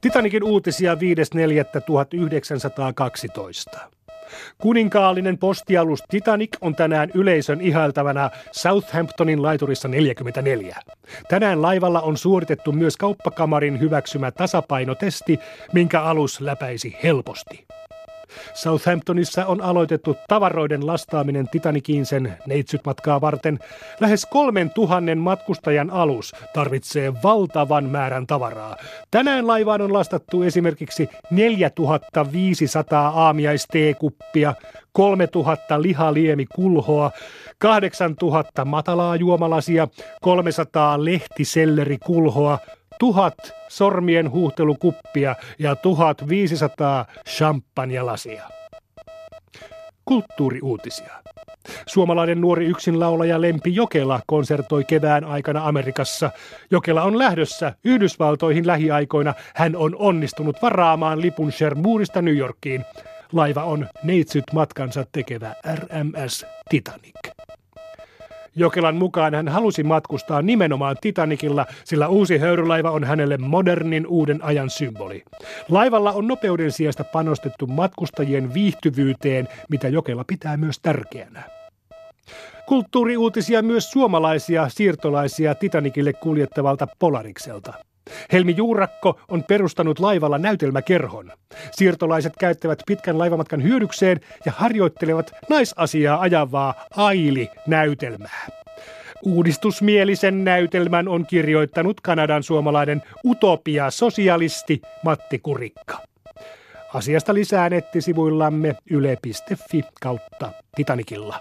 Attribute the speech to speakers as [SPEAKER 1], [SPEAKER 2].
[SPEAKER 1] Titanikin uutisia 5.4.1912. Kuninkaallinen postialus Titanic on tänään yleisön ihailtavana Southamptonin laiturissa 44. Tänään laivalla on suoritettu myös kauppakamarin hyväksymä tasapainotesti, minkä alus läpäisi helposti. Southamptonissa on aloitettu tavaroiden lastaaminen Titanikiin sen neitsytmatkaa varten. Lähes kolmen tuhannen matkustajan alus tarvitsee valtavan määrän tavaraa. Tänään laivaan on lastattu esimerkiksi 4500 aamiaisteekuppia, 3000 lihaliemikulhoa, 8000 matalaa juomalasia, 300 lehtisellerikulhoa, tuhat sormien huuhtelukuppia ja 1500 champagnelasia. Kulttuuriuutisia. Suomalainen nuori yksinlaulaja Lempi Jokela konsertoi kevään aikana Amerikassa. Jokela on lähdössä Yhdysvaltoihin lähiaikoina. Hän on onnistunut varaamaan lipun Shermoorista New Yorkiin. Laiva on neitsyt matkansa tekevä RMS Titanic. Jokelan mukaan hän halusi matkustaa nimenomaan Titanikilla, sillä uusi höyrylaiva on hänelle modernin uuden ajan symboli. Laivalla on nopeuden sijasta panostettu matkustajien viihtyvyyteen, mitä Jokela pitää myös tärkeänä. Kulttuuriuutisia myös suomalaisia siirtolaisia Titanikille kuljettavalta Polarikselta. Helmi Juurakko on perustanut laivalla näytelmäkerhon. Siirtolaiset käyttävät pitkän laivamatkan hyödykseen ja harjoittelevat naisasiaa ajavaa Aili-näytelmää. Uudistusmielisen näytelmän on kirjoittanut Kanadan suomalainen utopia-sosialisti Matti Kurikka. Asiasta lisää nettisivuillamme yle.fi kautta Titanikilla.